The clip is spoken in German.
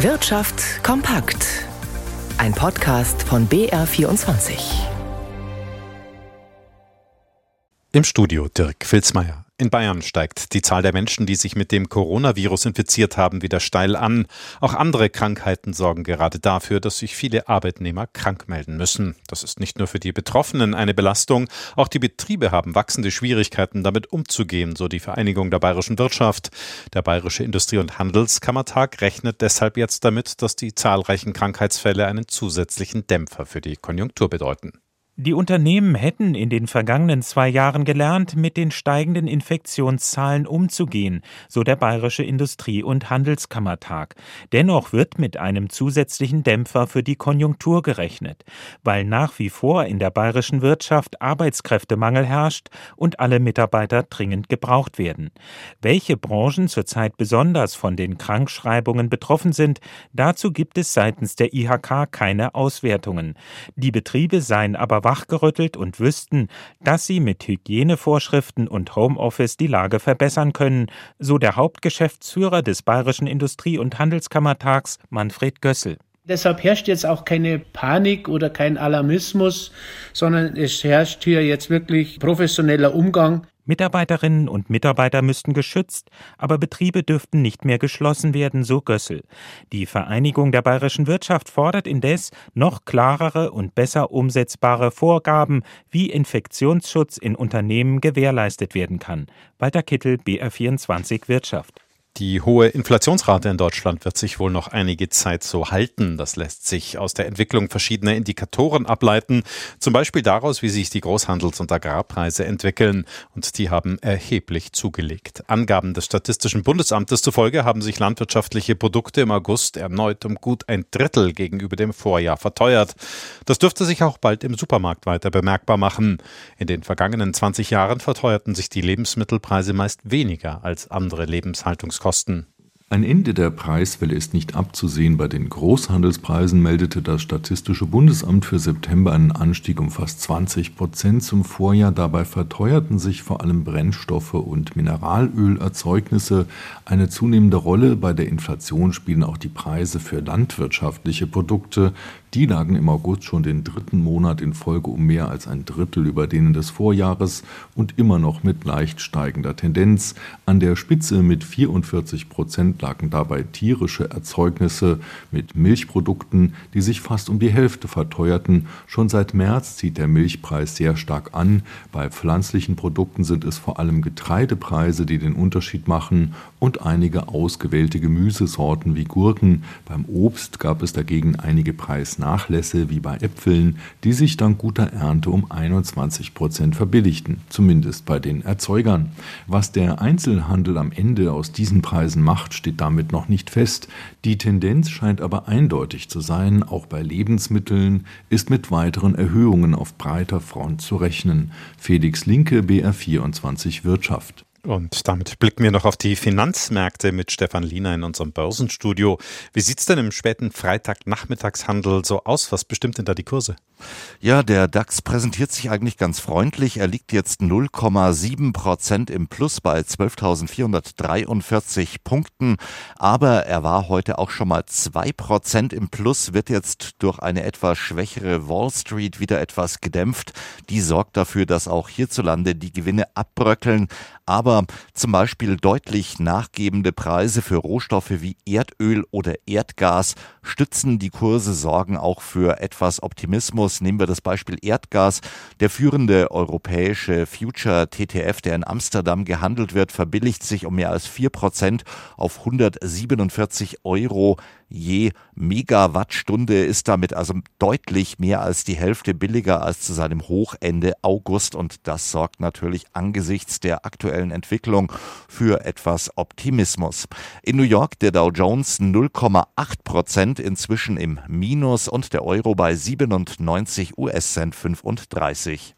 Wirtschaft kompakt. Ein Podcast von BR24. Im Studio Dirk Filzmeier. In Bayern steigt die Zahl der Menschen, die sich mit dem Coronavirus infiziert haben, wieder steil an. Auch andere Krankheiten sorgen gerade dafür, dass sich viele Arbeitnehmer krank melden müssen. Das ist nicht nur für die Betroffenen eine Belastung, auch die Betriebe haben wachsende Schwierigkeiten, damit umzugehen, so die Vereinigung der bayerischen Wirtschaft. Der Bayerische Industrie- und Handelskammertag rechnet deshalb jetzt damit, dass die zahlreichen Krankheitsfälle einen zusätzlichen Dämpfer für die Konjunktur bedeuten. Die Unternehmen hätten in den vergangenen zwei Jahren gelernt, mit den steigenden Infektionszahlen umzugehen, so der Bayerische Industrie- und Handelskammertag. Dennoch wird mit einem zusätzlichen Dämpfer für die Konjunktur gerechnet, weil nach wie vor in der bayerischen Wirtschaft Arbeitskräftemangel herrscht und alle Mitarbeiter dringend gebraucht werden. Welche Branchen zurzeit besonders von den Krankschreibungen betroffen sind, dazu gibt es seitens der IHK keine Auswertungen. Die Betriebe seien aber wachgerüttelt und wüssten, dass sie mit Hygienevorschriften und Homeoffice die Lage verbessern können, so der Hauptgeschäftsführer des Bayerischen Industrie- und Handelskammertags Manfred Gössel. Deshalb herrscht jetzt auch keine Panik oder kein Alarmismus, sondern es herrscht hier jetzt wirklich professioneller Umgang Mitarbeiterinnen und Mitarbeiter müssten geschützt, aber Betriebe dürften nicht mehr geschlossen werden, so Gössel. Die Vereinigung der bayerischen Wirtschaft fordert indes noch klarere und besser umsetzbare Vorgaben, wie Infektionsschutz in Unternehmen gewährleistet werden kann. Walter Kittel, BR24 Wirtschaft. Die hohe Inflationsrate in Deutschland wird sich wohl noch einige Zeit so halten. Das lässt sich aus der Entwicklung verschiedener Indikatoren ableiten, zum Beispiel daraus, wie sich die Großhandels- und Agrarpreise entwickeln. Und die haben erheblich zugelegt. Angaben des Statistischen Bundesamtes zufolge haben sich landwirtschaftliche Produkte im August erneut um gut ein Drittel gegenüber dem Vorjahr verteuert. Das dürfte sich auch bald im Supermarkt weiter bemerkbar machen. In den vergangenen 20 Jahren verteuerten sich die Lebensmittelpreise meist weniger als andere Lebenshaltungskosten. Kosten. Ein Ende der Preiswelle ist nicht abzusehen. Bei den Großhandelspreisen meldete das Statistische Bundesamt für September einen Anstieg um fast 20 Prozent zum Vorjahr. Dabei verteuerten sich vor allem Brennstoffe und Mineralölerzeugnisse. Eine zunehmende Rolle bei der Inflation spielen auch die Preise für landwirtschaftliche Produkte. Die lagen im August schon den dritten Monat in Folge um mehr als ein Drittel über denen des Vorjahres und immer noch mit leicht steigender Tendenz. An der Spitze mit 44 Prozent lagen dabei tierische Erzeugnisse mit Milchprodukten, die sich fast um die Hälfte verteuerten. Schon seit März zieht der Milchpreis sehr stark an. Bei pflanzlichen Produkten sind es vor allem Getreidepreise, die den Unterschied machen und einige ausgewählte Gemüsesorten wie Gurken. Beim Obst gab es dagegen einige Preisnachlässe. Nachlässe wie bei Äpfeln, die sich dank guter Ernte um 21 Prozent verbilligten, zumindest bei den Erzeugern. Was der Einzelhandel am Ende aus diesen Preisen macht, steht damit noch nicht fest. Die Tendenz scheint aber eindeutig zu sein, auch bei Lebensmitteln ist mit weiteren Erhöhungen auf breiter Front zu rechnen. Felix Linke, BR24 Wirtschaft. Und damit blicken wir noch auf die Finanzmärkte mit Stefan Liener in unserem Börsenstudio. Wie sieht es denn im späten Freitagnachmittagshandel so aus? Was bestimmt denn da die Kurse? Ja, der DAX präsentiert sich eigentlich ganz freundlich. Er liegt jetzt 0,7 Prozent im Plus bei 12.443 Punkten. Aber er war heute auch schon mal 2 Prozent im Plus, wird jetzt durch eine etwas schwächere Wall Street wieder etwas gedämpft. Die sorgt dafür, dass auch hierzulande die Gewinne abbröckeln. Aber zum Beispiel deutlich nachgebende Preise für Rohstoffe wie Erdöl oder Erdgas stützen die Kurse, sorgen auch für etwas Optimismus. Nehmen wir das Beispiel Erdgas. Der führende europäische Future TTF, der in Amsterdam gehandelt wird, verbilligt sich um mehr als vier Prozent auf 147 Euro je Megawattstunde, ist damit also deutlich mehr als die Hälfte billiger als zu seinem Hoch Ende August und das sorgt natürlich angesichts der aktuellen Entwicklung für etwas Optimismus. In New York der Dow Jones 0,8 Prozent inzwischen im Minus und der Euro bei 97 US-Cent 35.